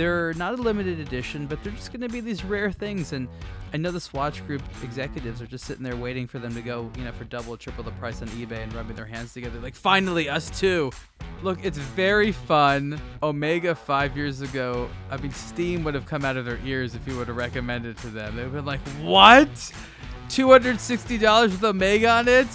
they're not a limited edition, but they're just going to be these rare things. And I know the Swatch Group executives are just sitting there waiting for them to go, you know, for double, triple the price on eBay and rubbing their hands together, like, finally, us too. Look, it's very fun. Omega five years ago, I mean, Steam would have come out of their ears if you would have recommended to them. They would have been like, what? $260 with Omega on it?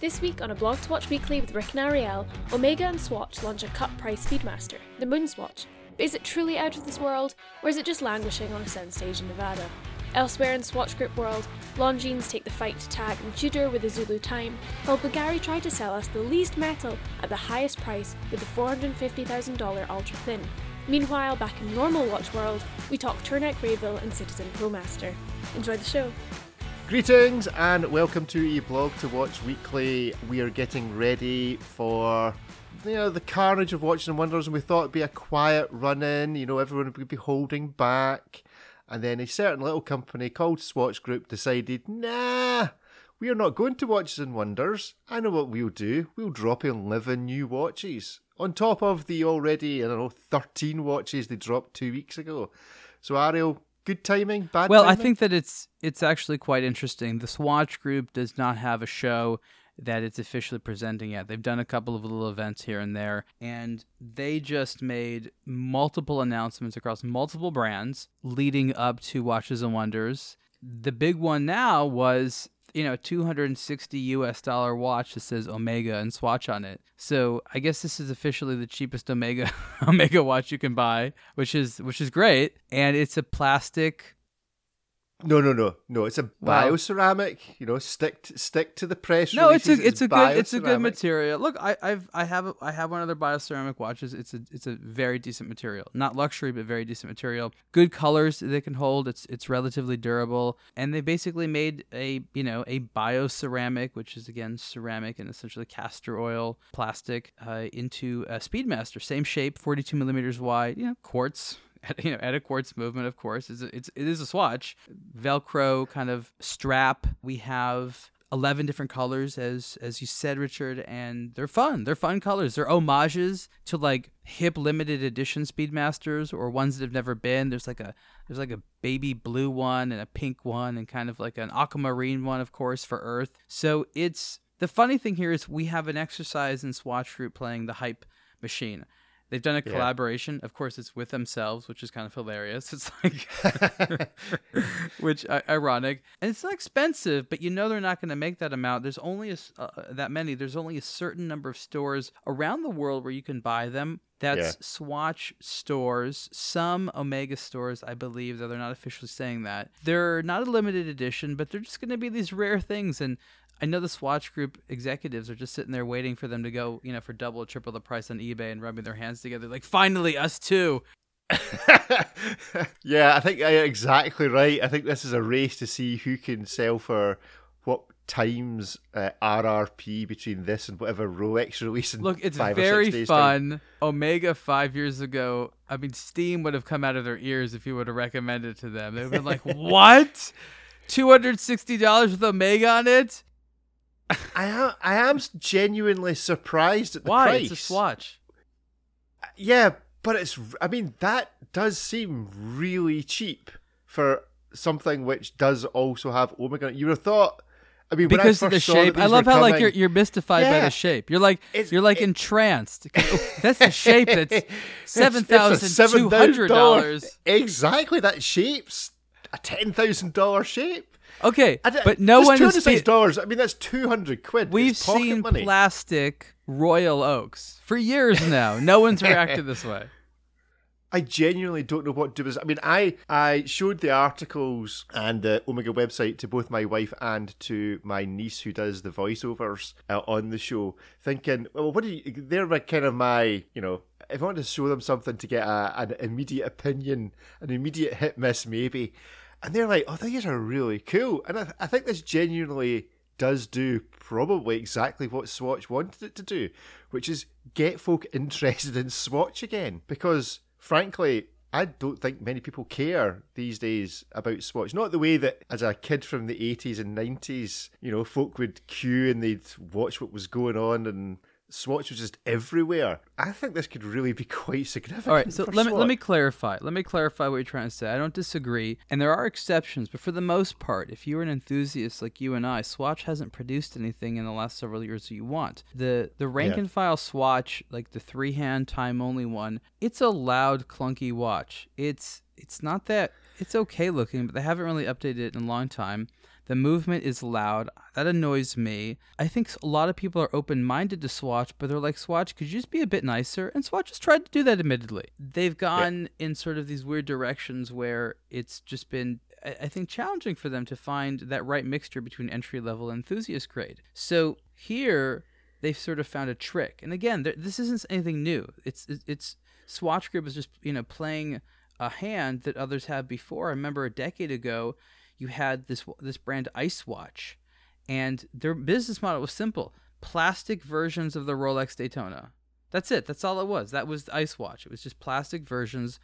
This week on a Blog to Watch Weekly with Rick and Ariel, Omega and Swatch launch a cut price Speedmaster, the Moon Swatch. Is it truly out of this world, or is it just languishing on a soundstage in Nevada? Elsewhere in Swatch Group world, Longines take the fight to tag and Tudor with the Zulu Time, while Bulgari try to sell us the least metal at the highest price with the $450,000 Ultra Thin. Meanwhile, back in normal watch world, we talk Tornek Rayville and Citizen ProMaster. Enjoy the show. Greetings and welcome to e blog to watch weekly. We are getting ready for you know the carnage of watching wonders, and we thought it'd be a quiet run in. You know, everyone would be holding back, and then a certain little company called Swatch Group decided, nah, we are not going to watches and wonders. I know what we'll do. We'll drop 11 new watches on top of the already I don't know 13 watches they dropped two weeks ago. So Ariel, good timing, bad well timing? i think that it's it's actually quite interesting the swatch group does not have a show that it's officially presenting yet. They've done a couple of little events here and there and they just made multiple announcements across multiple brands leading up to watches and wonders. The big one now was you know 260 us dollar watch that says omega and swatch on it. So i guess this is officially the cheapest omega omega watch you can buy which is which is great and it's a plastic No, no, no, no. It's a Wow. bioceramic. You know, stick to, stick to the press. no it's a releases, it's a good it's a good material look i i've i have a, i have one of their bioceramic watches it's a it's a very decent material not luxury but very decent material good colors they can hold it's it's relatively durable and they basically made a you know a bioceramic which is again ceramic and essentially castor oil plastic uh, into a speedmaster same shape 42 millimeters wide you know quartz you know, at a quartz movement, of course, it's a, it's it is a swatch, Velcro kind of strap. We have eleven different colors, as as you said, Richard, and they're fun. They're fun colors. They're homages to like hip limited edition Speedmasters or ones that have never been. There's like a there's like a baby blue one and a pink one and kind of like an aquamarine one, of course, for Earth. So it's the funny thing here is we have an exercise in Swatch Group playing the hype machine. They've done a Yeah. collaboration. Of course, it's with themselves, which is kind of hilarious. It's like, which ironic, and it's not expensive, but you know they're not going to make that amount. There's only a s uh, that many. There's only a certain number of stores around the world where you can buy them. That's Yeah. Swatch stores, some Omega stores, I believe, though they're not officially saying that. They're not a limited edition, but they're just going to be these rare things. And I know the Swatch Group executives are just sitting there waiting for them to go, you know, for double or triple the price on eBay and rubbing their hands together, like, finally, us too. yeah, I think uh, exactly right. I think this is a race to see who can sell for what times uh, RRP between this and whatever Rolex release in Look, it's very days time. fun. Omega five years ago, I mean, Steam would have come out of their ears if you would have recommended it to them. They would have been like, what? $260 with Omega on it? I am, I am genuinely surprised at the Why? price. It's a swatch. Yeah, but it's. I mean, that does seem really cheap for something which does also have Omega. You would have thought. I mean, Because of the first saw that shape. I love how like you're you're mystified by the shape. You're like you're like it- entranced. Oh, that's the shape that's seven thousand two hundred dollars. Exactly, that shape's a ten thousand dollar shape. Okay, I but no one has $206 seen. dollars. I mean, that's two hundred quid. We've seen money. plastic Royal Oaks for years now. No one's reacted this way. I genuinely don't know what to do. I mean, I I showed the articles and the Omega website to both my wife and to my niece who does the voiceovers uh, on the show, thinking, well, what do you? They're my, kind of my, you know, if I want to show them something to get a, an immediate opinion, an immediate hit miss maybe, and they're like, oh, these are really cool, and I, I think this genuinely does do probably exactly what Swatch wanted it to do, which is get folk interested in Swatch again. Because frankly, I don't think many people care these days about Swatch. Not the way that as a kid from the 80s and 90s, you know, folk would queue and they'd watch what was going on and Swatch was just everywhere. I think this could really be quite significant. All right, so let me let me clarify. Let me clarify what you're trying to say. I don't disagree, and there are exceptions, but for the most part, if you're an enthusiast like you and I, Swatch hasn't produced anything in the last several years that you want. The the rank Yeah. and file Swatch, like the three hand time only one, it's a loud, clunky watch. It's it's not that it's okay looking, but they haven't really updated it in a long time. The movement is loud. That annoys me. I think a lot of people are open minded to Swatch, but they're like, Swatch, could you just be a bit nicer? And Swatch has tried to do that, admittedly. They've gone in sort of these weird directions where it's just been, I I think, challenging for them to find that right mixture between entry level and enthusiast grade. So here, they've sort of found a trick. And again, this isn't anything new. It's, it's, Swatch Group is just, you know, playing a hand that others have before. I remember a decade ago, you had this this brand Ice Watch, and their business model was simple: plastic versions of the Rolex Daytona. That's it. That's all it was. That was Ice Watch. It was just plastic versions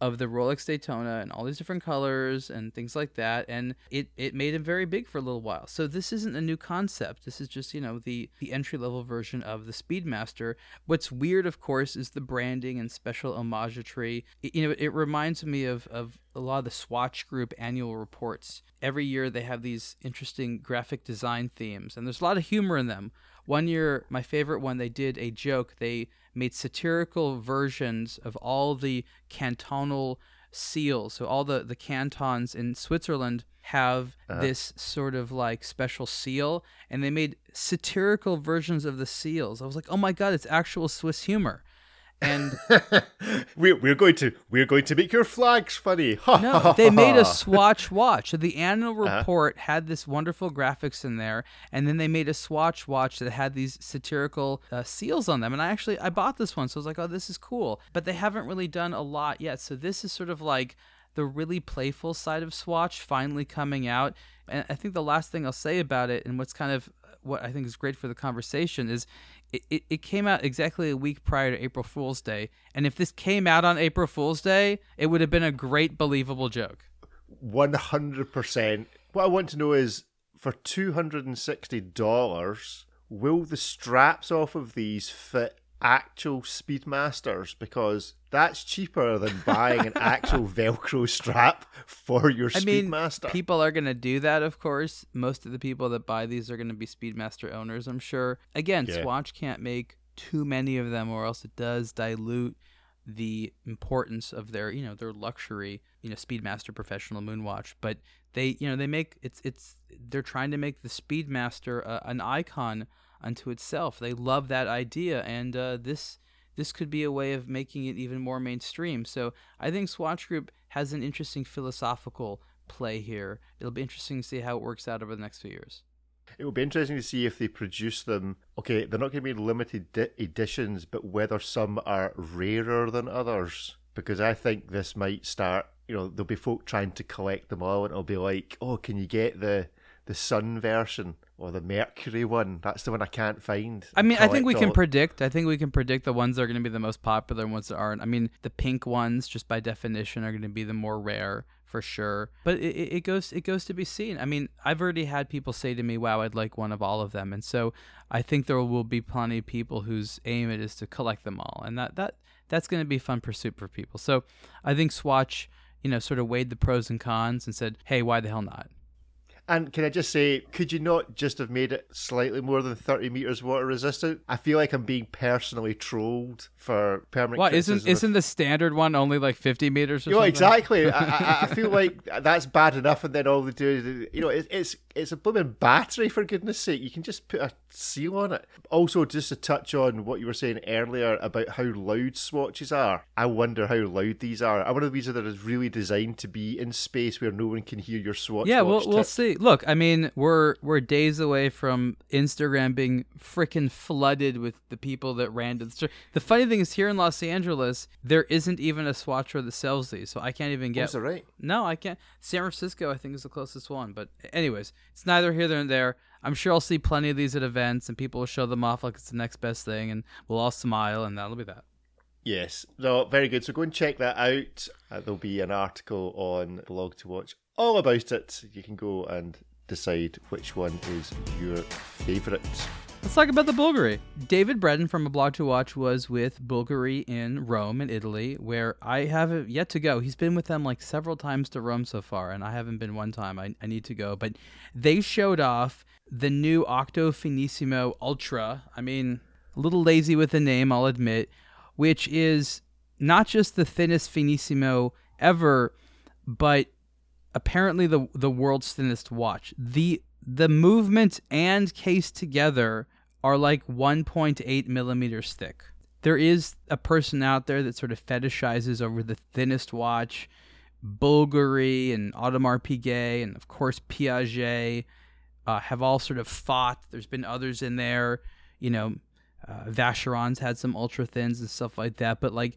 of the Rolex Daytona and all these different colors and things like that. And it, it made it very big for a little while. So this isn't a new concept. This is just, you know, the, the entry level version of the Speedmaster. What's weird, of course, is the branding and special homagery. It, you know, it reminds me of, of a lot of the Swatch Group annual reports. Every year they have these interesting graphic design themes, and there's a lot of humor in them. One year, my favorite one, they did a joke. They made satirical versions of all the cantonal seals. So all the, the cantons in Switzerland have uh-huh. this sort of like special seal, and they made satirical versions of the seals. I was like, oh my god, it's actual Swiss humor. And we're, we're going to we're going to make your flags funny. No, they made a Swatch watch. So the annual report had this wonderful graphics in there, and then they made a Swatch watch that had these satirical uh, seals on them. And I actually I bought this one, so I was like, oh, this is cool. But they haven't really done a lot yet. So this is sort of like the really playful side of Swatch finally coming out. And I think the last thing I'll say about it, and what's kind of what I think is great for the conversation, is it, it, came out exactly a week prior to April Fool's Day. And if this came out on April Fool's Day, it would have been a great, believable joke. One hundred percent. What I want to know is for two hundred and sixty dollars, will the straps off of these fit actual Speedmasters? Because that's cheaper than buying an actual Velcro strap for your I mean, Speedmaster. people are going to do that, of course. Most of the people that buy these are going to be Speedmaster owners, I'm sure. Again, Yeah. Swatch can't make too many of them, or else it does dilute the importance of their, you know, their luxury, you know, Speedmaster professional moonwatch. But they, you know, they make it's it's they're trying to make the Speedmaster uh, an icon unto itself. They love that idea, and uh, this this could be a way of making it even more mainstream. So I think Swatch Group has an interesting philosophical play here. It'll be interesting to see how it works out over the next few years. It will be interesting to see if they produce them. Okay, they're not going to be limited di- editions, but whether some are rarer than others. Because I think this might start. You know, there'll be folk trying to collect them all, and it'll be like, oh, can you get the the Sun version or the Mercury one? That's the one I can't find. I mean, I think we can predict. I think we can predict the ones that are going to be the most popular and ones that aren't. I mean, the pink ones, just by definition, are going to be the more rare for sure. But it, it it goes it goes to be seen. I mean, I've already had people say to me, "Wow, I'd like one of all of them," and so I think there will be plenty of people whose aim it is to collect them all, and that that that's going to be a fun pursuit for people. So I think Swatch, you know, sort of weighed the pros and cons and said, "Hey, why the hell not?" And can I just say, could you not just have made it slightly more than 30 meters water resistant? I feel like I'm being personally trolled for permanent What isn't isn't the standard one only like fifty meters or You know, exactly. I, I, I feel like that's bad enough, and then all they do is, you know, it, it's it's a blooming battery for goodness sake. You can just put a seal on it. Also, just to touch on what you were saying earlier about how loud swatches are, I wonder how loud these are. I wonder if these are really designed to be in space where no one can hear your swatch. Yeah, we'll we'll see. Look, I mean, we're we're days away from Instagram being freaking flooded with the people that ran to the store. The funny thing is, here in Los Angeles, there isn't even a swatcher that sells these, so I can't even Oh, get. is that right? No, I can't. San Francisco, I think, is the closest one. But anyways, it's neither here nor there. I'm sure I'll see plenty of these at events, and people will show them off like it's the next best thing, and we'll all smile, and that'll be that. Yes. No, very good. So go and check that out. Uh, there'll be an article on Blog to Watch all about it. You can go and decide which one is your favourite. Let's talk about the Bulgari. David Bredan from A Blog to Watch was with Bulgari in Rome, in Italy, where I haven't yet to go. He's been with them like several times to Rome so far, and I haven't been one time. I, I need to go. But they showed off the new Octo Finissimo Ultra. I mean, a little lazy with the name, I'll admit, which is not just the thinnest Finissimo ever, but apparently the the world's thinnest watch. The the movement and case together are like 1.8 millimeters thick. There is a person out there that sort of fetishizes over the thinnest watch. Bulgari and Audemars Piguet and of course Piaget uh, have all sort of fought. There's been others in there, you know, uh, Vacheron's had some ultra thins and stuff like that. But like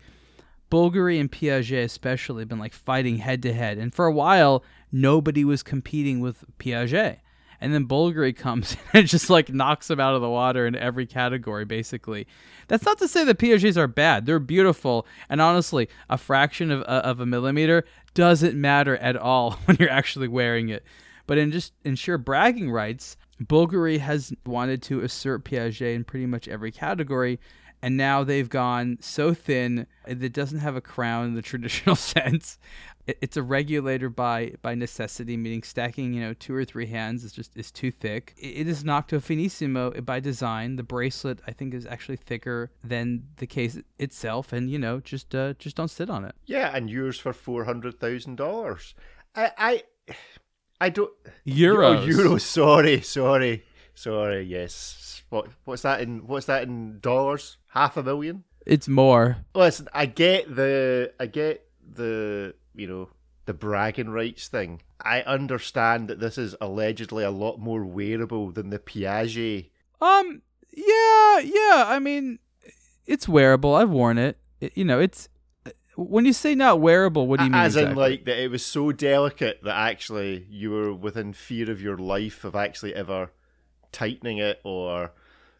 Bulgari and Piaget especially have been like fighting head to head, and for a while nobody was competing with Piaget and then Bulgari comes and just like knocks them out of the water in every category, basically. That's not to say that Piagets are bad. They're beautiful, and honestly, a fraction of, uh, of a millimeter doesn't matter at all when you're actually wearing it. But in just in sheer bragging rights, Bulgari has wanted to assert Piaget in pretty much every category, and now they've gone so thin that it doesn't have a crown in the traditional sense it's a regulator by by necessity, meaning stacking you know two or three hands is just is too thick. It is Nocto Finissimo by design. The bracelet I think is actually thicker than the case itself, and you know just uh, just don't sit on it. Yeah, and yours for four hundred thousand dollars. I I I don't euros. Oh, euros. Sorry, sorry, sorry. Yes. What what's that in what's that in dollars? Half a million. It's more. Listen, I get the I get the you know, the bragging rights thing. I understand that this is allegedly a lot more wearable than the Piaget. Um, yeah, yeah. I mean, it's wearable. I've worn it. it you know, it's when you say not wearable, what do you mean? As exactly? in, like that it was so delicate that actually you were within fear of your life of actually ever tightening it or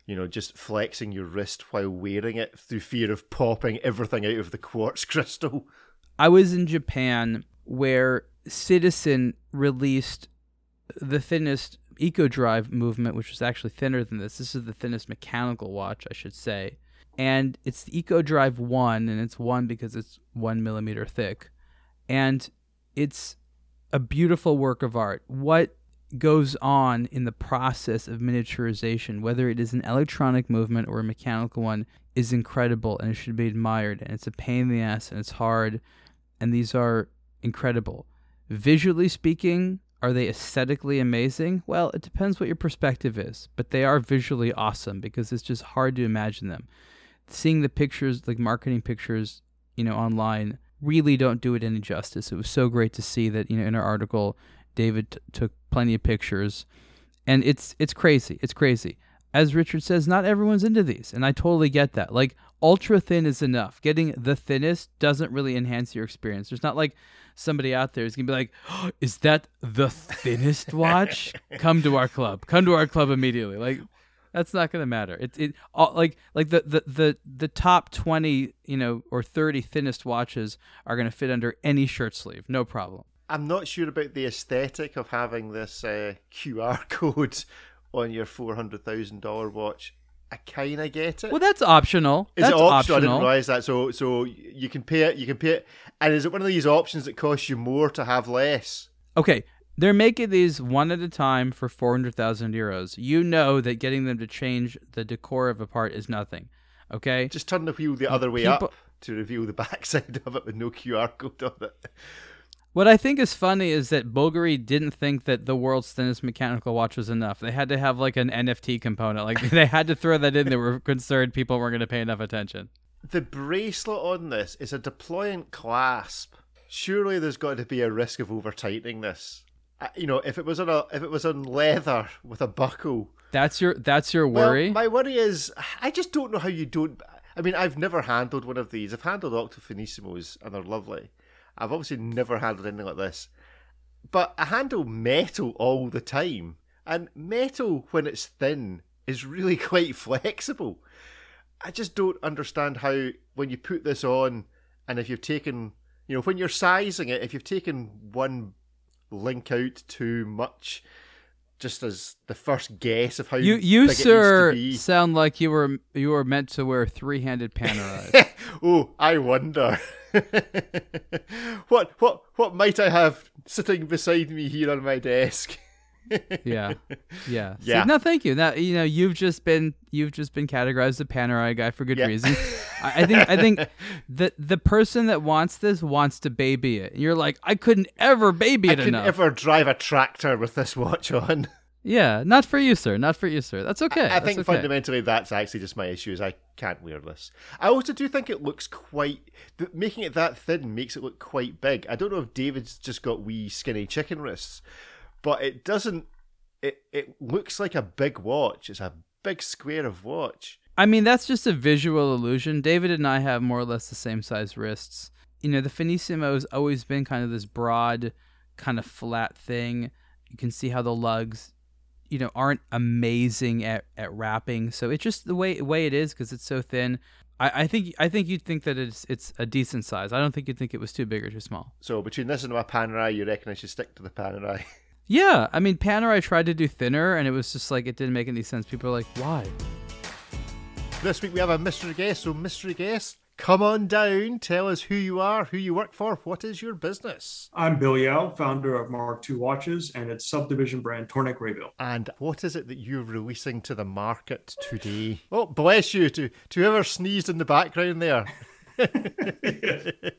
you know, just flexing your wrist while wearing it through fear of popping everything out of the quartz crystal. I was in Japan where Citizen released the thinnest Eco Drive movement, which was actually thinner than this. This is the thinnest mechanical watch, I should say. And it's the Eco Drive 1, and it's 1 because it's 1 millimeter thick. And it's a beautiful work of art. What goes on in the process of miniaturization, whether it is an electronic movement or a mechanical one, is incredible and it should be admired. And it's a pain in the ass and it's hard and these are incredible. Visually speaking, are they aesthetically amazing? Well, it depends what your perspective is, but they are visually awesome because it's just hard to imagine them. Seeing the pictures, like marketing pictures, you know, online, really don't do it any justice. It was so great to see that, you know, in our article, David t- took plenty of pictures, and it's it's crazy. It's crazy. As Richard says, not everyone's into these, and I totally get that. Like ultra thin is enough. Getting the thinnest doesn't really enhance your experience. There's not like somebody out there is gonna be like, oh, "Is that the thinnest watch? Come to our club. Come to our club immediately." Like that's not gonna matter. It it all, like like the, the the the top twenty you know or thirty thinnest watches are gonna fit under any shirt sleeve, no problem. I'm not sure about the aesthetic of having this uh, QR code on your four hundred thousand dollar watch. I kind of get it. Well, that's optional. Is that's it optional? optional? I didn't realize that. So, so you can pay it. You can pay it. And is it one of these options that costs you more to have less? Okay, they're making these one at a time for four hundred thousand euros. You know that getting them to change the decor of a part is nothing. Okay, just turn the wheel the other way People... up to reveal the backside of it with no QR code on it. What I think is funny is that Bulgari didn't think that the world's thinnest mechanical watch was enough. They had to have like an NFT component. Like they had to throw that in. They were concerned people weren't going to pay enough attention. The bracelet on this is a deployant clasp. Surely there's got to be a risk of over tightening this. Uh, you know, if it was on a if it was on leather with a buckle. That's your that's your worry. Well, my worry is I just don't know how you don't. I mean, I've never handled one of these. I've handled Octo Finissimos and they're lovely I've obviously never handled anything like this. But I handle metal all the time. And metal, when it's thin, is really quite flexible. I just don't understand how, when you put this on, and if you've taken, you know, when you're sizing it, if you've taken one link out too much, just as the first guess of how You you it sir sound like you were you were meant to wear three-handed panerai. oh, I wonder. what what what might I have sitting beside me here on my desk? yeah, yeah, See, Yeah. no, thank you. Now you know you've just been you've just been categorized as a panerai guy for good Yeah. reason. I, I think I think the the person that wants this wants to baby it. And you're like, I couldn't ever baby I it couldn't enough. ever drive a tractor with this watch on. Yeah, not for you, sir. Not for you, sir. That's okay. I That's think okay. fundamentally that's actually just my issue is I can't wear this. I also do think it looks quite th- making it that thin makes it look quite big. I don't know if David's just got wee skinny chicken wrists, but it doesn't. It it looks like a big watch. It's a big square of watch. I mean, that's just a visual illusion. David and I have more or less the same size wrists. You know, the Finissimo has always been kind of this broad, kind of flat thing. You can see how the lugs, you know, aren't amazing at, at wrapping. So it's just the way way it is because it's so thin. I, I think I think you'd think that it's it's a decent size. I don't think you'd think it was too big or too small. So between this and my Panerai, you reckon I should stick to the Panerai? Yeah, I mean, Panerai tried to do thinner, and it was just like it didn't make any sense. People are like, why? this week we have a mystery guest. So mystery guest, come on down. Tell us who you are, who you work for, what is your business, I'm Bill Yao, founder of Mark II Watches and its subdivision brand Tornek Rayville. and what is it that you're releasing to the market today? Oh, bless you to, to whoever sneezed in the background there.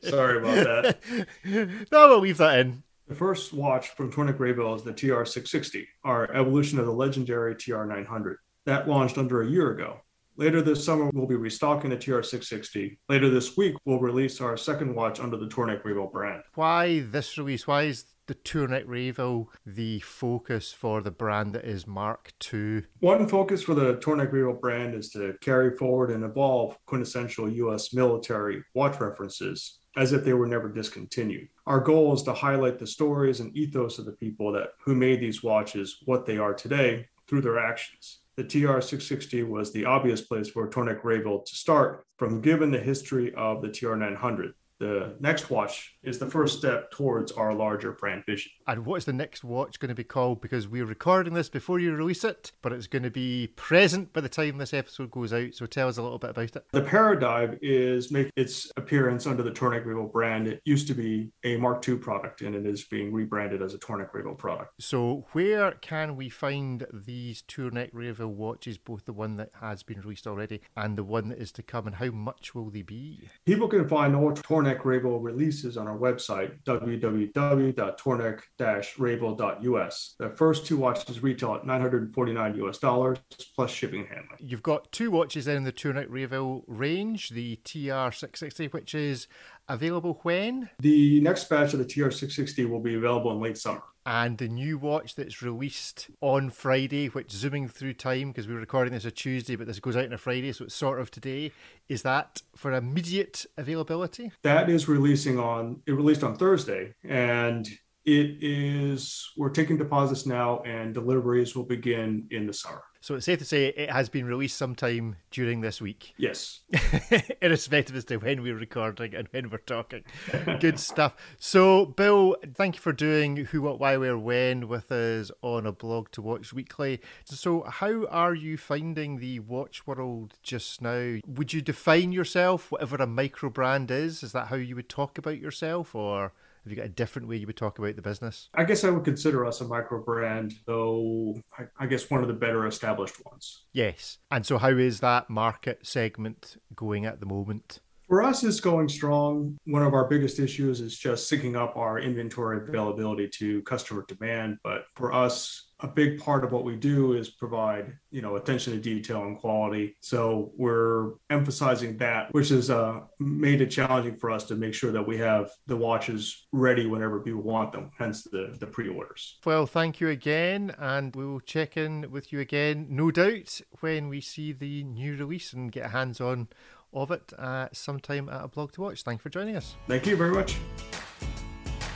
Sorry about that. no, we'll leave that in. The first watch from Tornek Rayville is the TR660, our evolution of the legendary TR900. That launched under a year ago. Later this summer, we'll be restocking the TR660. Later this week, we'll release our second watch under the Tornek Rayville brand. Why this release? Why is the Tornek Rayville the focus for the brand that is Mark II? One focus for the Tornek Rayville brand is to carry forward and evolve quintessential U.S. military watch references as if they were never discontinued. Our goal is to highlight the stories and ethos of the people that who made these watches what they are today through their actions. The TR660 was the obvious place for Tornek Rayville to start from given the history of the TR900. The next watch is the first step towards our larger brand vision. And what's the next watch going to be called? Because we're recording this before you release it, but it's going to be present by the time this episode goes out. So tell us a little bit about it. The Paradive is making its appearance under the Tornek Rayville brand. It used to be a Mark II product, and it is being rebranded as a Tornek Rayville product. So where can we find these Tornek Rayville watches, both the one that has been released already and the one that is to come, and how much will they be? People can find all Tornek Rayville releases on our website, www.tornik-rayville.us. The first two watches retail at 949 US dollars plus shipping and handling. You've got two watches in the Tornek Rayville range, the TR660, which is available when? The next batch of the TR660 will be available in late summer. And the new watch that's released on Friday, which zooming through time because we're recording this a Tuesday, but this goes out on a Friday, so it's sort of today. Is that for immediate availability? That is releasing on it released on Thursday, and it is we're taking deposits now, and deliveries will begin in the summer. So it's safe to say it has been released sometime during this week, Yes. irrespective as to when we're recording and when we're talking. Good stuff. So, Bill, thank you for doing Who, What, Why, Where, When with us on a blog to watch weekly. So, how are you finding the watch world just now? Would you define yourself, whatever a micro brand is? Is that how you would talk about yourself, or have you got a different way you would talk about the business? I guess I would consider us a micro brand, though I, I guess one of the better established ones. Yes. And so, how is that market segment going at the moment? For us, it's going strong. One of our biggest issues is just syncing up our inventory availability to customer demand. But for us, a big part of what we do is provide, you know, attention to detail and quality. So we're emphasizing that, which has uh, made it challenging for us to make sure that we have the watches ready whenever people want them. Hence the the pre-orders. Well, thank you again, and we will check in with you again, no doubt, when we see the new release and get hands on of it uh, sometime at a blog to watch. Thank you for joining us. Thank you very much.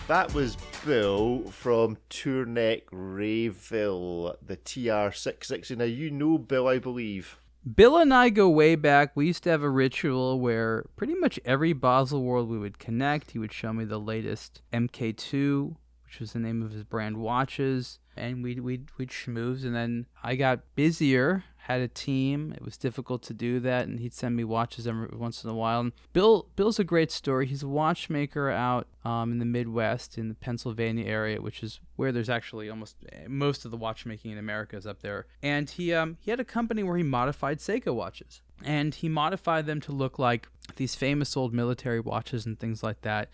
That was Bill from Tornek Rayville, the TR660. Now, you know Bill, I believe. Bill and I go way back. We used to have a ritual where pretty much every Basel World we would connect. He would show me the latest MK2, which was the name of his brand watches. And we'd, we'd, we'd schmooze. And then I got busier, had a team. It was difficult to do that. And he'd send me watches every once in a while. And Bill, Bill's a great story. He's a watchmaker out um, in the Midwest, in the Pennsylvania area, which is where there's actually almost eh, most of the watchmaking in America is up there. And he, um, he had a company where he modified Seiko watches. And he modified them to look like these famous old military watches and things like that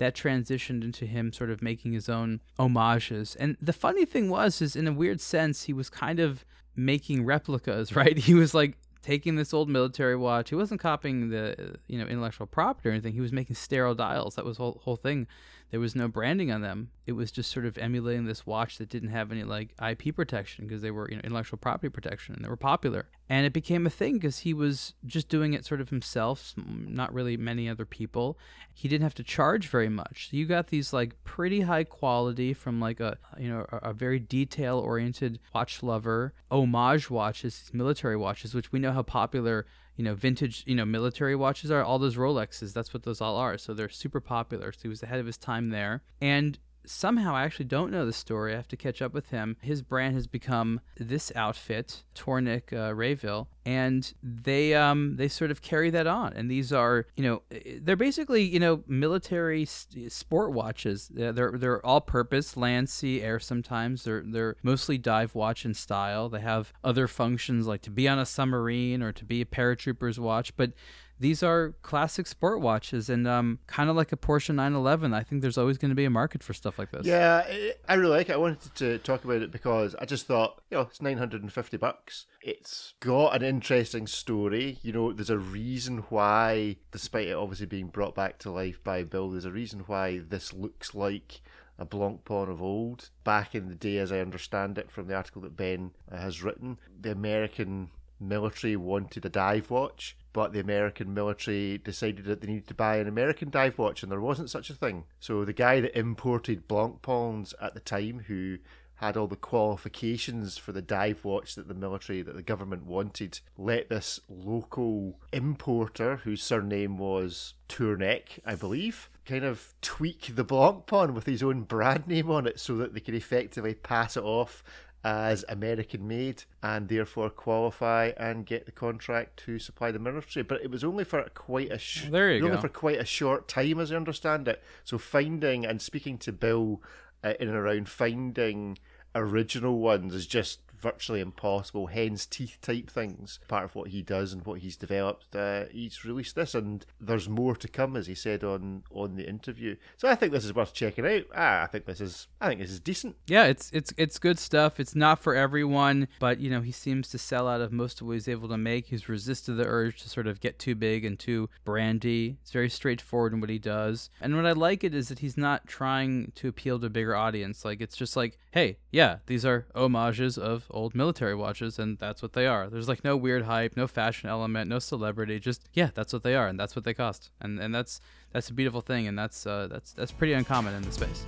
that transitioned into him sort of making his own homages. And the funny thing was, is in a weird sense, he was kind of making replicas, right? He was like taking this old military watch. He wasn't copying the you know intellectual property or anything. He was making sterile dials. That was whole, whole thing. There was no branding on them. It was just sort of emulating this watch that didn't have any like IP protection because they were you know intellectual property protection and they were popular. And it became a thing because he was just doing it sort of himself, not really many other people. He didn't have to charge very much. So you got these like pretty high quality from like a you know a, very detail oriented watch lover homage watches, military watches, which we know how popular you know, vintage, you know, military watches are all those Rolexes. That's what those all are. So they're super popular. So he was ahead of his time there. And somehow I actually don't know the story. I have to catch up with him. His brand has become this outfit, Tornek uh, Rayville, and they um they sort of carry that on. And these are you know they're basically you know military st- sport watches. They're they're, they're all purpose, land, sea, air. Sometimes they're they're mostly dive watch in style. They have other functions like to be on a submarine or to be a paratrooper's watch, but these are classic sport watches and um, kind of like a Porsche 911. I think there's always going to be a market for stuff like this. Yeah, I really like it. I wanted to talk about it because I just thought, you know, it's 950 bucks. It's got an interesting story. You know, there's a reason why, despite it obviously being brought back to life by Bill, there's a reason why this looks like a Blancpain of old. Back in the day, as I understand it from the article that Ben has written, the American military wanted a dive watch but the American military decided that they needed to buy an American dive watch, and there wasn't such a thing. So the guy that imported Blancpains at the time, who had all the qualifications for the dive watch that the military, that the government wanted, let this local importer, whose surname was Tornek, I believe, kind of tweak the Blancpain with his own brand name on it so that they could effectively pass it off as American made and therefore qualify and get the contract to supply the military. But it was only for quite a sh- there you only go. for quite a short time, as I understand it. So finding and speaking to Bill uh, in and around finding original ones is just virtually impossible, hen's teeth type things. Part of what he does and what he's developed, uh, he's released this, and there's more to come, as he said on on the interview. So I think this is worth checking out. Ah, I think this is, I think this is decent. Yeah, it's it's it's good stuff. It's not for everyone, but you know he seems to sell out of most of what he's able to make. He's resisted the urge to sort of get too big and too brandy. It's very straightforward in what he does, and what I like it is that he's not trying to appeal to a bigger audience. Like it's just like, hey, yeah, these are homages of old military watches, and that's what they are. There's like no weird hype, no fashion element, no celebrity. Just yeah, that's what they are, and that's what they cost, and and that's that's a beautiful thing, and that's uh, that's that's pretty uncommon in the space.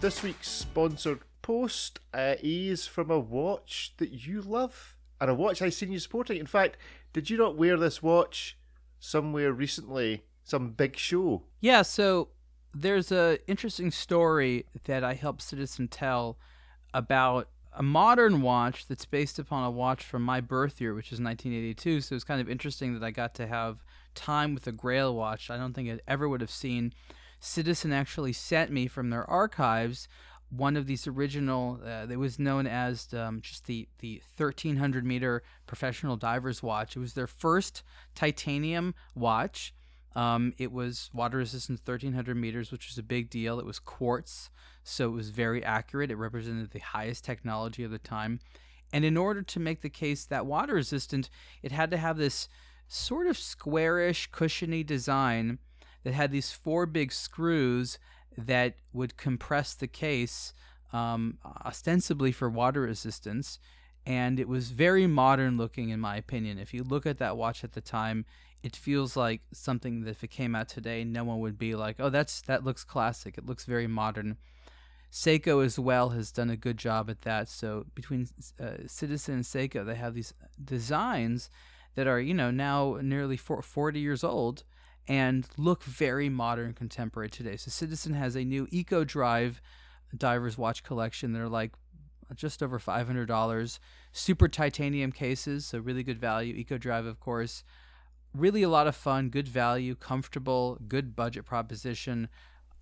This week's sponsored post uh, is from a watch that you love, and a watch I've seen you sporting. In fact, did you not wear this watch somewhere recently? Some big show? Yeah, so there's a interesting story that I helped Citizen tell about a modern watch that's based upon a watch from my birth year, which is 1982. So it's kind of interesting that I got to have time with a Grail watch. I don't think I ever would have seen. Citizen actually sent me from their archives one of these original. Uh, was known as um, just the the 1300 meter professional diver's watch. It was their first titanium watch. Um, it was water resistant 1300 meters, which was a big deal. It was quartz, so it was very accurate. It represented the highest technology of the time. And in order to make the case that water resistant, it had to have this sort of squarish, cushiony design that had these four big screws that would compress the case um, ostensibly for water resistance. And it was very modern looking, in my opinion. If you look at that watch at the time, it feels like something that if it came out today, no one would be like, "Oh, that's that looks classic. It looks very modern." Seiko as well has done a good job at that. So between uh, Citizen and Seiko, they have these designs that are you know now nearly 40 years old, and look very modern contemporary today. So Citizen has a new Eco Drive divers watch collection. They're like just over $500. Super titanium cases, so really good value. Eco Drive, of course. Really a lot of fun, good value, comfortable, good budget proposition.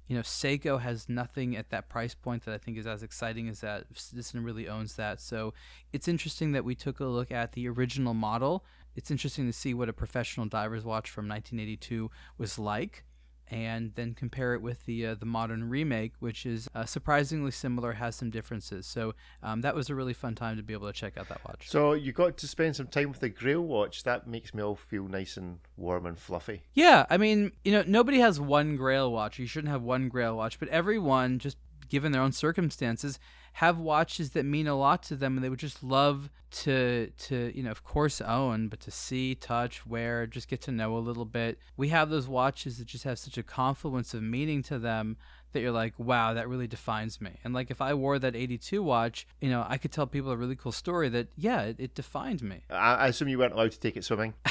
You know, Seiko has nothing at that price point that I think is as exciting as that. Citizen really owns that. So it's interesting that we took a look at the original model. It's interesting to see what a professional diver's watch from 1982 was like and then compare it with the uh, the modern remake, which is uh, surprisingly similar, has some differences. So um, that was a really fun time to be able to check out that watch. So you got to spend some time with the Grail watch. That makes me all feel nice and warm and fluffy. Yeah, I mean, you know, nobody has one Grail watch. You shouldn't have one Grail watch, but everyone, just given their own circumstances, have watches that mean a lot to them and they would just love to to you know of course own but to see touch wear just get to know a little bit we have those watches that just have such a confluence of meaning to them that you're like wow that really defines me and like if i wore that 82 watch you know i could tell people a really cool story that yeah it, it defined me I, I assume you weren't allowed to take it swimming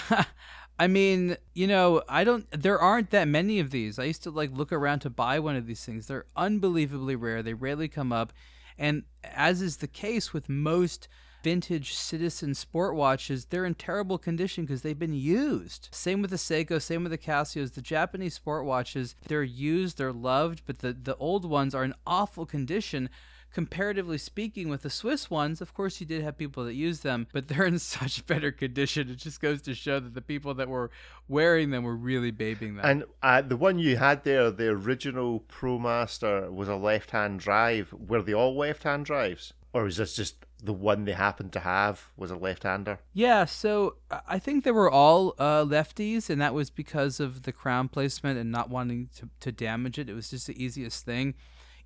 I mean, you know, I don't. There aren't that many of these. I used to like look around to buy one of these things. They're unbelievably rare. They rarely come up. And as is the case with most vintage Citizen sport watches, they're in terrible condition because they've been used. Same with the Seiko, same with the Casios. The Japanese sport watches, they're used, they're loved, but the, the old ones are in awful condition comparatively speaking with the Swiss ones, of course you did have people that used them, but they're in such better condition. It just goes to show that the people that were wearing them were really babying them. And uh, the one you had there, the original ProMaster, was a left-hand drive. Were they all left-hand drives, or was this just the one they happened to have was a left-hander? Yeah, so I think they were all uh, lefties, and that was because of the crown placement and not wanting to, to damage it. It was just the easiest thing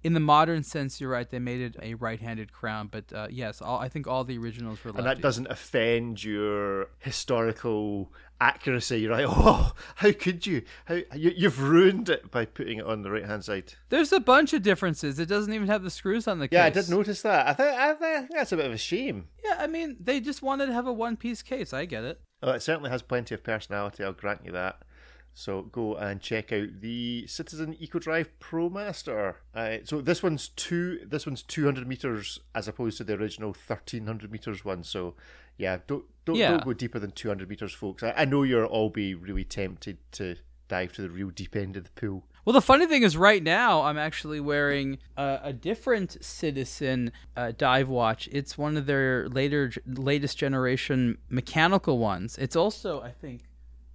in the modern sense, you're right. They made it a right-handed crown, but uh, yes, all, I think all the originals were. Lefties. And that doesn't offend your historical accuracy. You're like, oh, how could you? How you, have ruined it by putting it on the right-hand side. There's a bunch of differences. It doesn't even have the screws on the case. Yeah, I did notice that. I think I think that's a bit of a shame. Yeah, I mean, they just wanted to have a one-piece case. I get it. Oh, it certainly has plenty of personality. I'll grant you that. So go and check out the Citizen EcoDrive ProMaster. Uh, so this one's two. This one's 200 meters as opposed to the original 1300 meters one. So yeah, don't don't, yeah. don't go deeper than 200 meters, folks. I, I know you'll all be really tempted to dive to the real deep end of the pool. Well, the funny thing is, right now I'm actually wearing a, a different Citizen uh, dive watch. It's one of their later, latest generation mechanical ones. It's also, I think,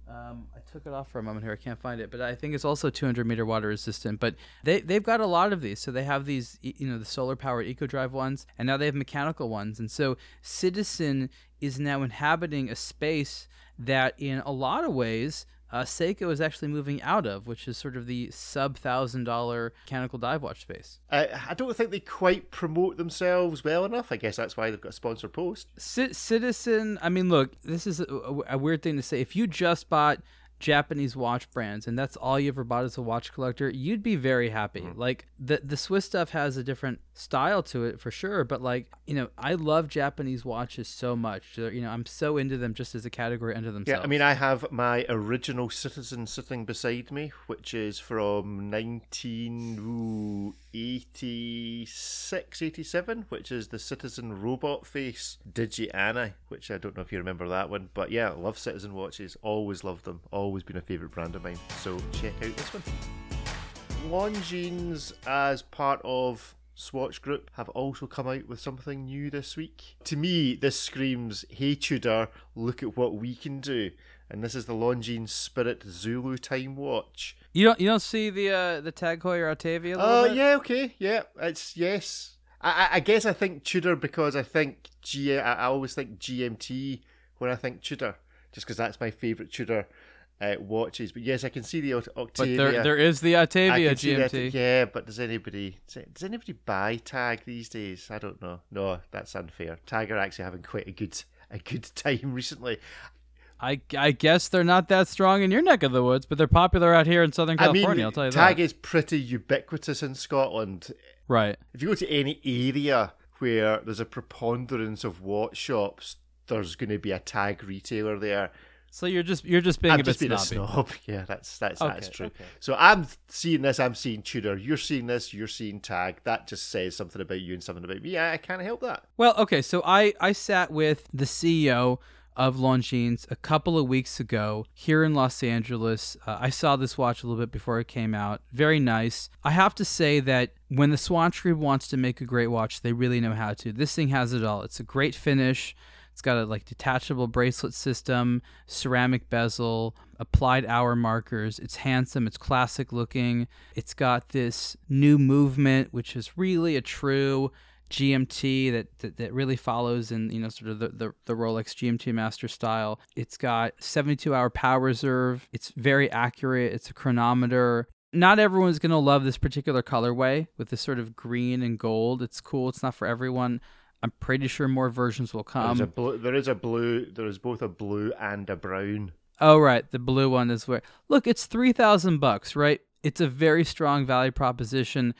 um, I took it off for a moment here. I can't find it, but I think it's also 200 meter water resistant. But they they've got a lot of these. So they have these, you know, the solar powered EcoDrive ones, and now they have mechanical ones. And so Citizen is now inhabiting a space that, in a lot of ways, uh, Seiko is actually moving out of, which is sort of the sub thousand dollar mechanical dive watch space. I, I don't think they quite promote themselves well enough. I guess that's why they've got a sponsor post. C- Citizen, I mean, look, this is a, a weird thing to say. If you just bought Japanese watch brands and that's all you ever bought as a watch collector, you'd be very happy. Mm-hmm. Like the the Swiss stuff has a different style to it for sure, but like, you know, I love Japanese watches so much. You know, I'm so into them just as a category unto themselves. Yeah, I mean, I have my original Citizen sitting beside me, which is from 1986, 87, which is the Citizen robot face Digi Ana, which I don't know if you remember that one, but yeah, I love Citizen watches. Always loved them. Always been a favourite brand of mine. So check out this one. Longines, as part of Swatch Group, have also come out with something new this week. To me, this screams, "Hey Tudor, look at what we can do!" And this is the Longines Spirit Zulu Time Watch. You don't you don't see the uh, the Tag Heuer Autavia? Oh uh, yeah, okay, yeah, it's yes. I, I guess I think Tudor because I think G. I always think GMT when I think Tudor, just because that's my favourite Tudor uh, watches. But yes, I can see the Autavia. But there, there is the Autavia GMT. yeah, but does anybody does anybody buy Tag these days? I don't know. No, that's unfair. Tag are actually having quite a good a good time recently. I, I guess they're not that strong in your neck of the woods, but they're popular out here in Southern California. I mean, I'll tell you Tag is pretty ubiquitous in Scotland. Right. If you go to any area where there's a preponderance of watch shops, there's going to be a Tag retailer there So you're just you're just being I'm a bit just being a snob. Yeah, that's that's that's true. okay. So I'm seeing this. I'm seeing Tudor. You're seeing this. You're seeing Tag. That just says something about you and something about me. Yeah, I can't help that. Well, okay, so I I sat with the CEO of Longines a couple of weeks ago here in Los Angeles. Uh, I saw this watch a little bit before it came out. Very nice. I have to say that when the Swatch Group wants to make a great watch, they really know how to. This thing has it all. It's a great finish. It's got a like detachable bracelet system, ceramic bezel, applied hour markers. It's handsome, it's classic looking. It's got this new movement which is really a true GMT that, that, that really follows in you know sort of the, the, the Rolex GMT master style. It's got 72 hour power reserve. It's very accurate. It's a chronometer. Not everyone's gonna love this particular colorway with this sort of green and gold. It's cool. It's not for everyone. I'm pretty sure more versions will There's a come. blue. There is a blue. There is both a blue and a brown. Oh right, the blue one is where. Look, it's three thousand bucks, right? It's a very strong value proposition.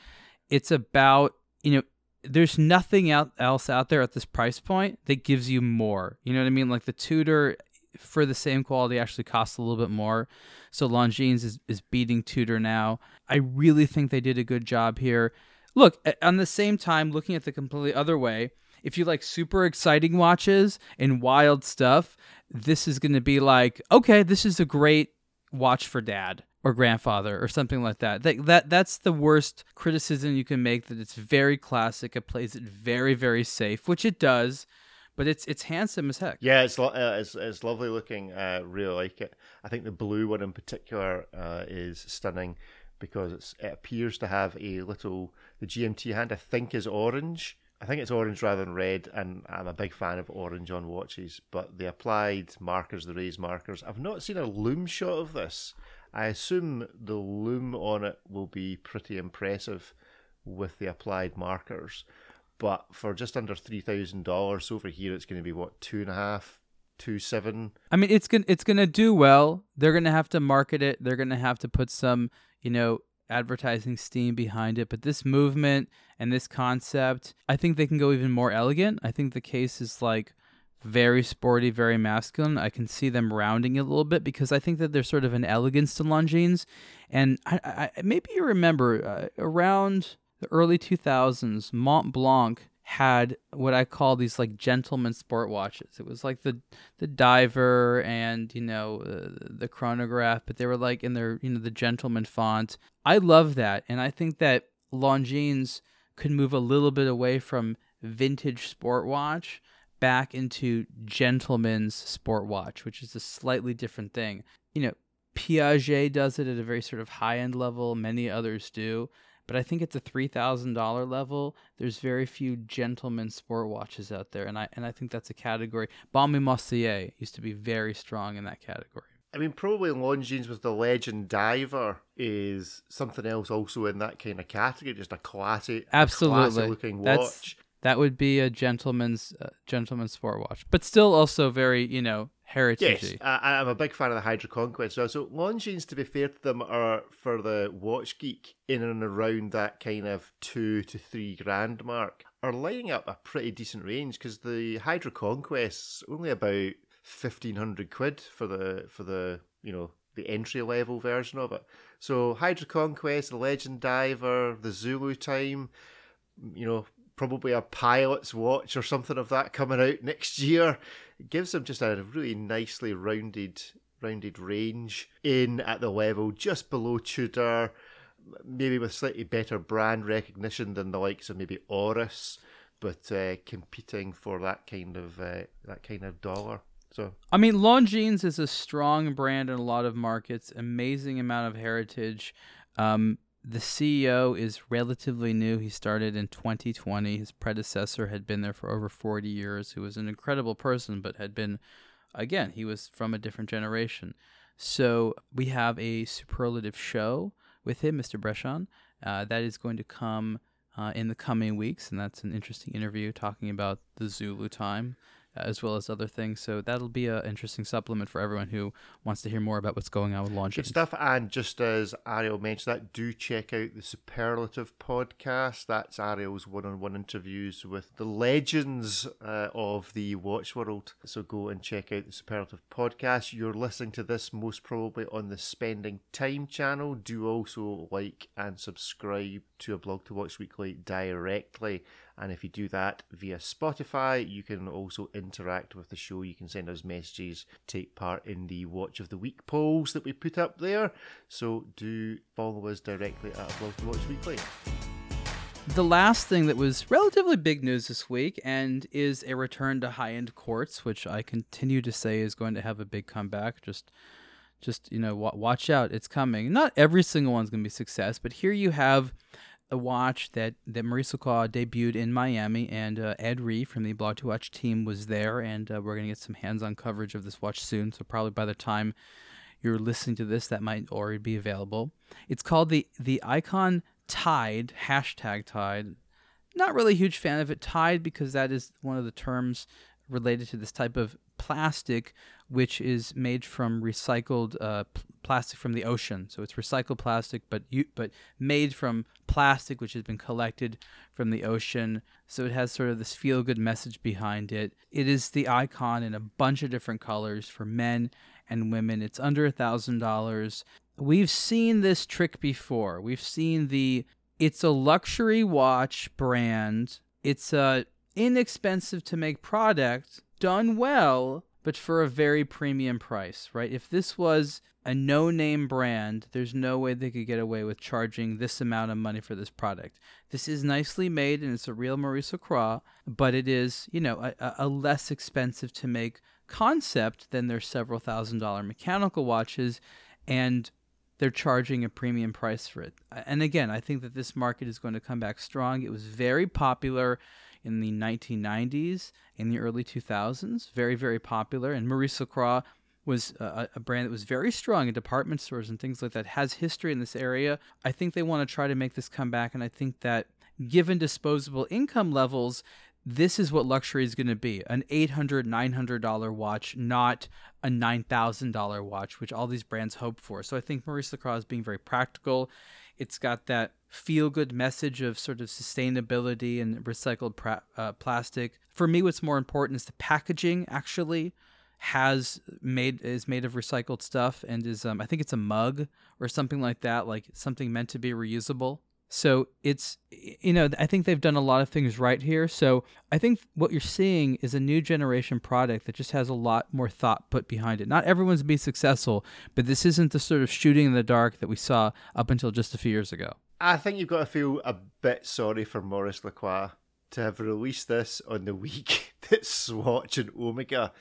It's about you know, there's nothing out else out there at this price point that gives you more. You know what I mean? Like the Tudor for the same quality actually costs a little bit more. So Longines is, is beating Tudor now. I really think they did a good job here. Look, on the same time, looking at the completely other way, if you like super exciting watches and wild stuff, this is going to be like, okay, this is a great watch for dad or grandfather or something like that. That that that's the worst criticism you can make that it's very classic. It plays it very very safe, which it does, but it's it's handsome as heck. Yeah, it's lo- uh, it's, it's lovely looking. Uh, really like it. I think the blue one in particular uh, is stunning because it appears to have a little the GMT hand. I think is orange. I think it's orange rather than red, and I'm a big fan of orange on watches. But the applied markers, the raised markers, I've not seen a loom shot of this. I assume the loom on it will be pretty impressive with the applied markers. But for just under three thousand dollars over here, it's going to be what two and a half, two seven. I mean, it's gonna it's gonna do well. They're gonna have to market it. They're gonna have to put some, you know, advertising steam behind it. But this movement and this concept, I think they can go even more elegant. I think the case is like very sporty, very masculine. I can see them rounding it a little bit because I think that there's sort of an elegance to Longines. And I, I maybe you remember uh, around the early 2000s, Mont Blanc had what I call these like gentleman sport watches. It was like the the diver and you know uh, the chronograph, but they were like in their you know the gentleman font. I love that, and I think that Longines could move a little bit away from vintage sport watch back into gentleman's sport watch, which is a slightly different thing. You know, Piaget does it at a very sort of high end level. Many others do. But I think at the three thousand dollar level, there's very few gentleman sport watches out there, and I and I think that's a category. Baume Mercier used to be very strong in that category. I mean, probably Longines with the Legend Diver is something else also in that kind of category. Just a classic, Absolutely. classic looking That's- watch. That would be a gentleman's uh, gentleman's sport watch, but still also very you know Yes. I, I'm a big fan of the Hydro Conquest. So, so Longines, to be fair to them, are for the watch geek in and around that kind of two to three grand mark, are lining up a pretty decent range because the Hydro Conquest's only about fifteen hundred quid for the for the you know the entry level version of it. So Hydro Conquest, the Legend Diver, the Zulu Time, you know, probably a pilot's watch or something of that coming out next year. It gives them just a really nicely rounded rounded range in at the level just below Tudor, maybe with slightly better brand recognition than the likes of maybe Oris, but uh, competing for that kind of uh, that kind of dollar. So I mean, Longines is a strong brand in a lot of markets. Amazing amount of heritage. Um, the CEO is relatively new. He started in 2020. His predecessor had been there for over 40 years. Who was an incredible person, but had been, again, he was from a different generation. So we have a superlative show with him, Mr. Breschan. Uh, that is going to come uh, in the coming weeks, and that's an interesting interview talking about the Zulu time as well as other things. So that'll be an interesting supplement for everyone who wants to hear more about what's going on with Longines. Good stuff. And just as Ariel mentioned that, do check out the Superlative podcast. That's Ariel's one-on-one interviews with the legends uh, of the watch world. So go and check out the Superlative podcast. You're listening to this most probably on the Spending Time channel. Do also like and subscribe to a blog to watch weekly directly. And if you do that via Spotify, you can also interact with the show. You can send us messages, take part in the Watch of the Week polls that we put up there. So do follow us directly at Blog to Watch Weekly. The last thing that was relatively big news this week and is a return to high-end quartz, which I continue to say is going to have a big comeback. Just just you know watch out it's coming not every single one's going to be success but here you have a watch that that Maurice Lacroix debuted in Miami, and uh, Ed Ree from the Blog to Watch team was there, and uh, we're gonna get some hands-on coverage of this watch soon. So probably by the time you're listening to this, that might already be available. It's called the the AIKON Tide hashtag Tide. Not really a huge fan of it, Tide, because that is one of the terms related to this type of plastic, which is made from recycled uh, plastic from the ocean. So it's recycled plastic, but you, but made from plastic which has been collected from the ocean. So it has sort of this feel good message behind it. It is the AIKON in a bunch of different colors for men and women. It's under a thousand dollars. We've seen this trick before. We've seen the it's a luxury watch brand. It's a inexpensive to make product done well, but for a very premium price, right? If this was a no name brand, there's no way they could get away with charging this amount of money for this product. This is nicely made and it's a real Maurice Lacroix, but it is, you know, a, a less expensive to make concept than their several thousand dollar mechanical watches. And they're charging a premium price for it. And again, I think that this market is going to come back strong. It was very popular in the 1990s, in the early 2000s, very, very popular. And Maurice Lacroix was a, a, brand that was very strong in department stores and things like that, has history in this area. I think they want to try to make this come back. And I think that given disposable income levels, this is what luxury is going to be an $800 $900 watch not a $9000 watch which all these brands hope for so i think maurice lacroix is being very practical it's got that feel good message of sort of sustainability and recycled pra- uh, plastic. For me, what's more important is the packaging actually has made is made of recycled stuff and is um, I think it's a mug or something like that, like something meant to be reusable. So it's you know I think they've done a lot of things right here. So I think what you're seeing is a new generation product that just has a lot more thought put behind it. Not everyone's be successful, but this isn't the sort of shooting in the dark that we saw up until just a few years ago. I think you've got to feel a bit sorry for Maurice Lacroix to have released this on the week that Swatch and Omega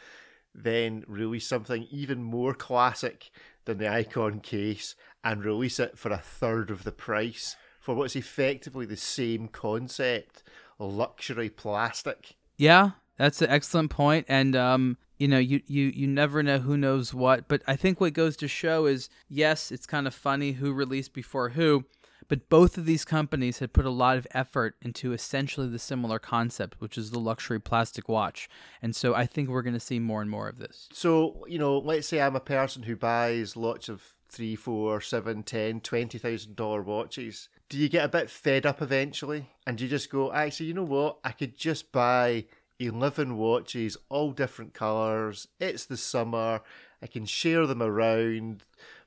then release something even more classic than the AIKON case and release it for a third of the price for what's effectively the same concept luxury plastic. Yeah, that's an excellent point. And, um, you know, you, you, you never know who knows what. But I think what goes to show is yes, it's kind of funny who released before who, but both of these companies had put a lot of effort into essentially the similar concept, which is the luxury plastic watch. And so I think we're going to see more and more of this. So, you know, let's say I'm a person who buys lots of three, four, seven, ten, twenty thousand dollar watches. Do you get a bit fed up eventually? And you just go, actually, you know what? I could just buy 11 watches, all different colours. It's the summer. I can share them around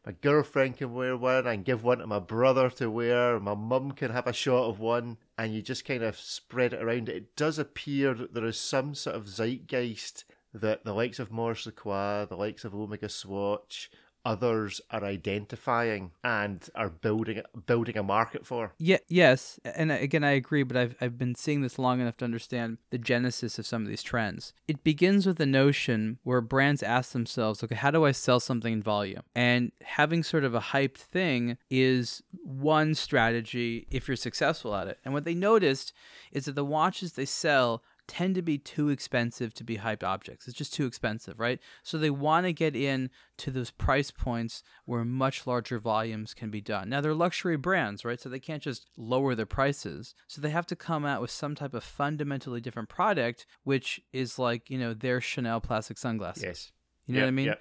my girlfriend can wear one and give one to my brother to wear. My mum can have a shot of one, and you just kind of spread it around. It does appear that there is some sort of zeitgeist that the likes of Maurice Lacroix, the likes of Omega Swatch, others are identifying and are building building a market for. Yeah, yes, and again I agree, but I've I've been seeing this long enough to understand the genesis of some of these trends. It begins with a notion where brands ask themselves, okay, how do I sell something in volume? And having sort of a hyped thing is one strategy if you're successful at it. And what they noticed is that the watches they sell tend to be too expensive to be hyped objects. It's just too expensive, right? So they want to get in to those price points where much larger volumes can be done. Now they're luxury brands, right? So they can't just lower their prices. So they have to come out with some type of fundamentally different product, which is like, you know, their Chanel plastic sunglasses. Yes. You know Yep, what I mean? yep.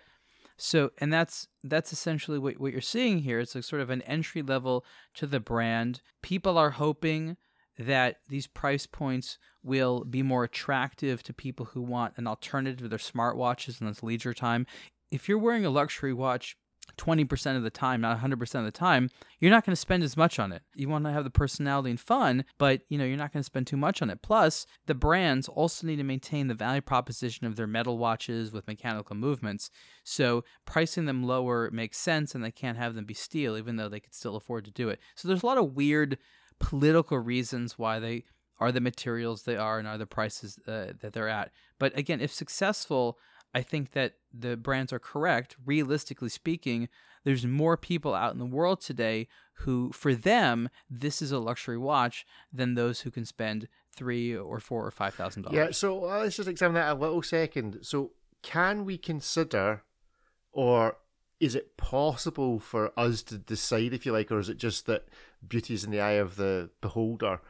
So, and that's that's essentially what what you're seeing here. It's like sort of an entry level to the brand. People are hoping that these price points will be more attractive to people who want an alternative to their smartwatches and this leisure time. If you're wearing a luxury watch 20% of the time, not 100% of the time, you're not going to spend as much on it. You want to have the personality and fun, but you know, you're not going to spend too much on it. Plus, the brands also need to maintain the value proposition of their metal watches with mechanical movements. So, pricing them lower makes sense and they can't have them be steel even though they could still afford to do it. So, there's a lot of weird political reasons why they are the materials they are and are the prices uh, that they're at. But again, if successful, I think that the brands are correct. Realistically speaking, there's more people out in the world today who, for them, this is a luxury watch than those who can spend three or four or five thousand dollars. Yeah, so uh, let's just examine that a little second. So, can we consider, or is it possible for us to decide, if you like, or is it just that beauty is in the eye of the beholder?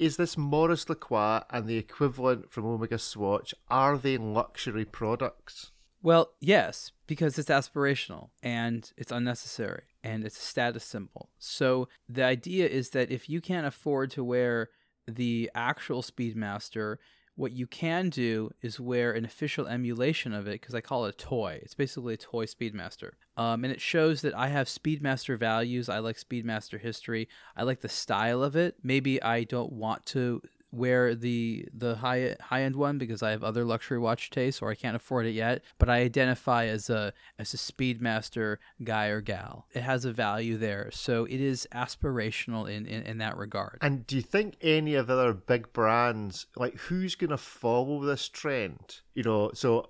Is this Maurice Lacroix and the equivalent from Omega Swatch, are they luxury products? Well, yes, because it's aspirational and it's unnecessary and it's a status symbol. So the idea is that if you can't afford to wear the actual Speedmaster, what you can do is wear an official emulation of it because I call it a toy. It's basically a toy Speedmaster. Um, and it shows that I have Speedmaster values. I like Speedmaster history. I like the style of it. Maybe I don't want to wear the the high high end one because I have other luxury watch tastes or I can't afford it yet. But I identify as a as a Speedmaster guy or gal. It has a value there, so it is aspirational in in, in that regard. And do you think any of the other big brands, like who's going to follow this trend? You know, so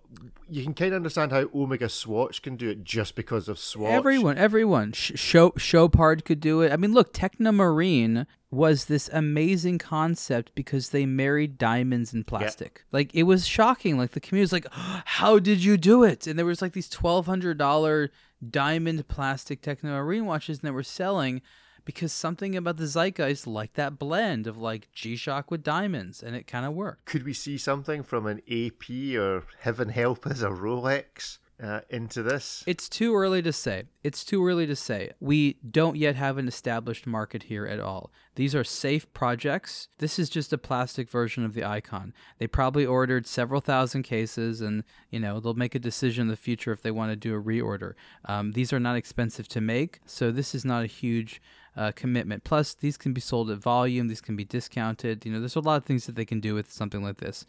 you can kind of understand how Omega Swatch can do it just because of Swatch. Everyone, everyone. Sh- Show Chopard could do it. I mean, look, Technomarine was this amazing concept because they married diamonds and plastic. Like it was shocking. Like the community was like, "How did you do it?" And there was like these twelve hundred dollar diamond plastic Technomarine watches, and they were selling because something about the zeitgeist liked that blend of like G Shock with diamonds, and it kind of worked. Could we see something from an AP or heaven help us a Rolex uh, into this? It's too early to say. It's too early to say. We don't yet have an established market here at all. These are safe projects. This is just a plastic version of the AIKON. They probably ordered several thousand cases, and you know they'll make a decision in the future if they want to do a reorder. Um, these are not expensive to make, so this is not a huge uh, commitment. Plus, these can be sold at volume. These can be discounted. You know, there's a lot of things that they can do with something like this.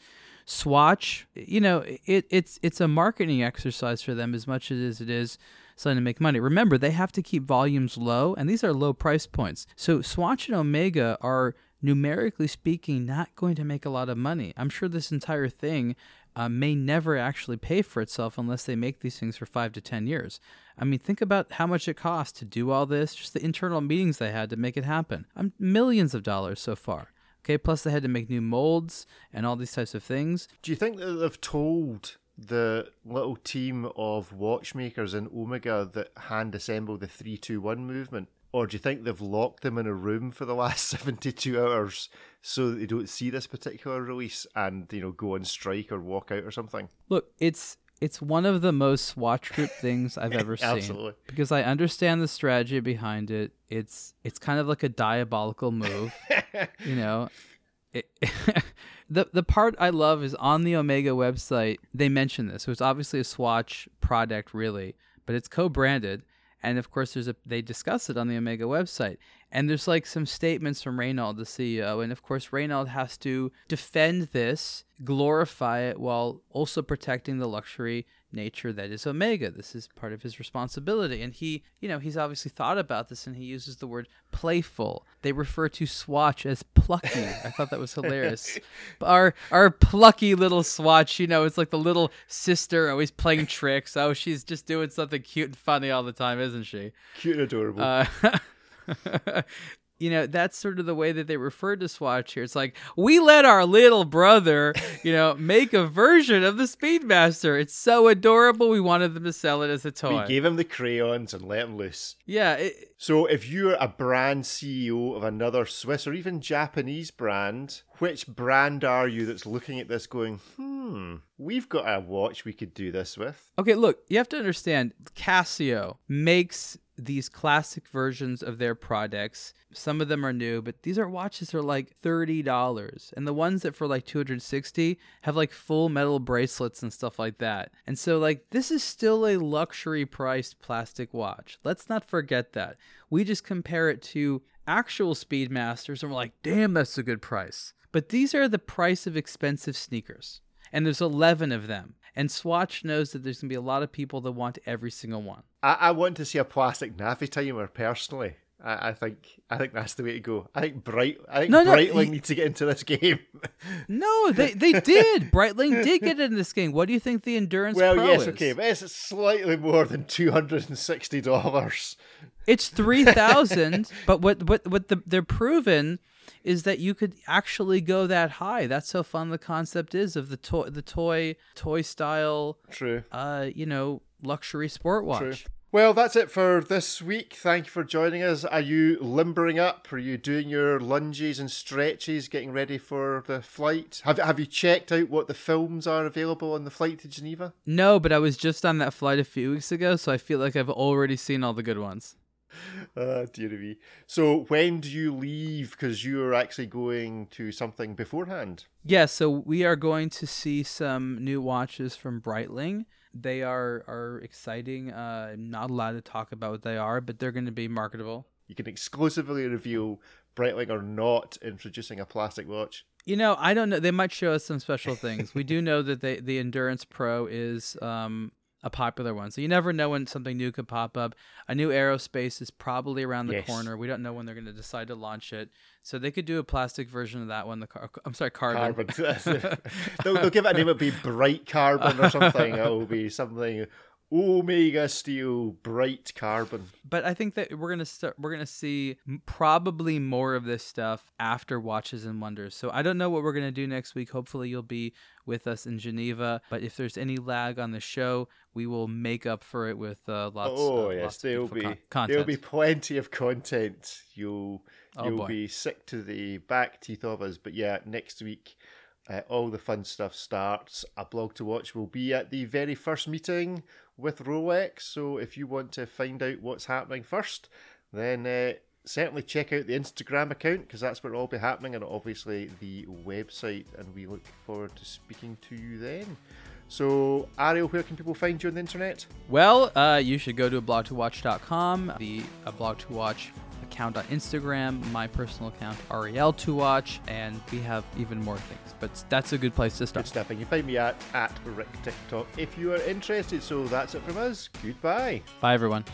Swatch, you know, it, it's it's a marketing exercise for them as much as it is something to make money. Remember, they have to keep volumes low, and these are low price points. So Swatch and Omega are numerically speaking not going to make a lot of money. I'm sure this entire thing uh, may never actually pay for itself unless they make these things for five to ten years. I mean, think about how much it costs to do all this, just the internal meetings they had to make it happen. Um, millions of dollars so far. Okay, plus they had to make new molds and all these types of things. Do you think that they've told the little team of watchmakers in Omega that hand assemble the 321 movement? Or do you think they've locked them in a room for the last 72 hours so that they don't see this particular release and, you know, go on strike or walk out or something? Look, it's it's one of the most Swatch Group things I've ever seen. Absolutely. Because I understand the strategy behind it. It's it's kind of like a diabolical move. you know. It, the the part I love is on the Omega website. They mention this, so it's obviously a Swatch product, really, but it's co-branded, and of course, there's a they discuss it on the Omega website, and there's like some statements from Raynald, the CEO, and of course, Raynald has to defend this, glorify it, while also protecting the luxury nature that is Omega. This is part of his responsibility. And he, you know, he's obviously thought about this and he uses the word playful. They refer to Swatch as plucky. I thought that was hilarious. Our our plucky little Swatch, you know, it's like the little sister always playing tricks. Oh, she's just doing something cute and funny all the time, isn't she? Cute and adorable. Uh, you know, that's sort of the way that they refer to Swatch here. It's like, we let our little brother, you know, make a version of the Speedmaster. It's so adorable. We wanted them to sell it as a toy. We gave him the crayons and let him loose. yeah. It, So, if you're a brand CEO of another Swiss or even Japanese brand, which brand are you that's looking at this going, hmm, we've got a watch we could do this with? Okay, look, you have to understand Casio makes these classic versions of their products. Some of them are new, but these are watches that are like $30. And the ones that for like 260 have like full metal bracelets and stuff like that. And so like this is still a luxury priced plastic watch. Let's not forget that. We just compare it to actual Speedmasters and we're like, "Damn, that's a good price." But these are the price of expensive sneakers. And there's 11 of them. And Swatch knows that there's going to be a lot of people that want every single one. I, I want to see a plastic Navitimer personally. I, I think I think that's the way to go. I think Bright I think No, no, Breitling he- needs to get into this game. No, they they did. Breitling did get in this game. What do you think the Endurance well, Pro yes, is? okay, but it's slightly more than two hundred and sixty dollars. It's 3000, but what what what the, they're proven is that you could actually go that high. That's how fun the concept is of the toy the toy toy style True. uh, you know, luxury sport watch. True. Well, that's it for this week. Thank you for joining us. Are you limbering up? Are you doing your lunges and stretches, getting ready for the flight? Have Have you checked out what the films are available on the flight to Geneva? No, but I was just on that flight a few weeks ago, so I feel like I've already seen all the good ones. Ah, dear me. So, when do you leave? Because you are actually going to something beforehand. Yeah, so we are going to see some new watches from Breitling. They are are exciting. Uh, I'm not allowed to talk about what they are, but they're going to be marketable. You can exclusively reveal Breitling are not introducing a plastic watch. You know, I don't know. They might show us some special things. we do know that they, the Endurance Pro is um, a popular one, so you never know when something new could pop up. A new aerospace is probably around the Yes. corner. We don't know when they're going to decide to launch it, so they could do a plastic version of that one. The car- I'm sorry, carbon. Carbon. they'll, they'll give it a name. It'll be Bright Carbon or something. It'll be something Omega Steel Bright Carbon. but I think that we're gonna start. We're gonna see probably more of this stuff after Watches and Wonders. So I don't know what we're gonna do next week. Hopefully you'll be with us in Geneva. But if there's any lag on the show, we will make up for it with uh, lots. Oh uh, yes, lots there'll be con- content. there'll be plenty of content. You'll Oh, you'll boy. be sick to the back teeth of us. But yeah, next week. Uh, all the fun stuff starts. A blog to watch will be at the very first meeting with Rolex. So if you want to find out what's happening first, then uh, certainly check out the Instagram account because that's where it'll all be happening, and obviously the website. And we look forward to speaking to you then. So Ariel, where can people find you on the internet? Well, uh, you should go to blog2watch.com, the uh, blog to watch account on Instagram, my personal account Ariel to watch, and we have even more things. But that's a good place to Good start. stuff. And you can find me at at Rick TikTok if you are interested. So that's it from us. Goodbye. Bye, everyone.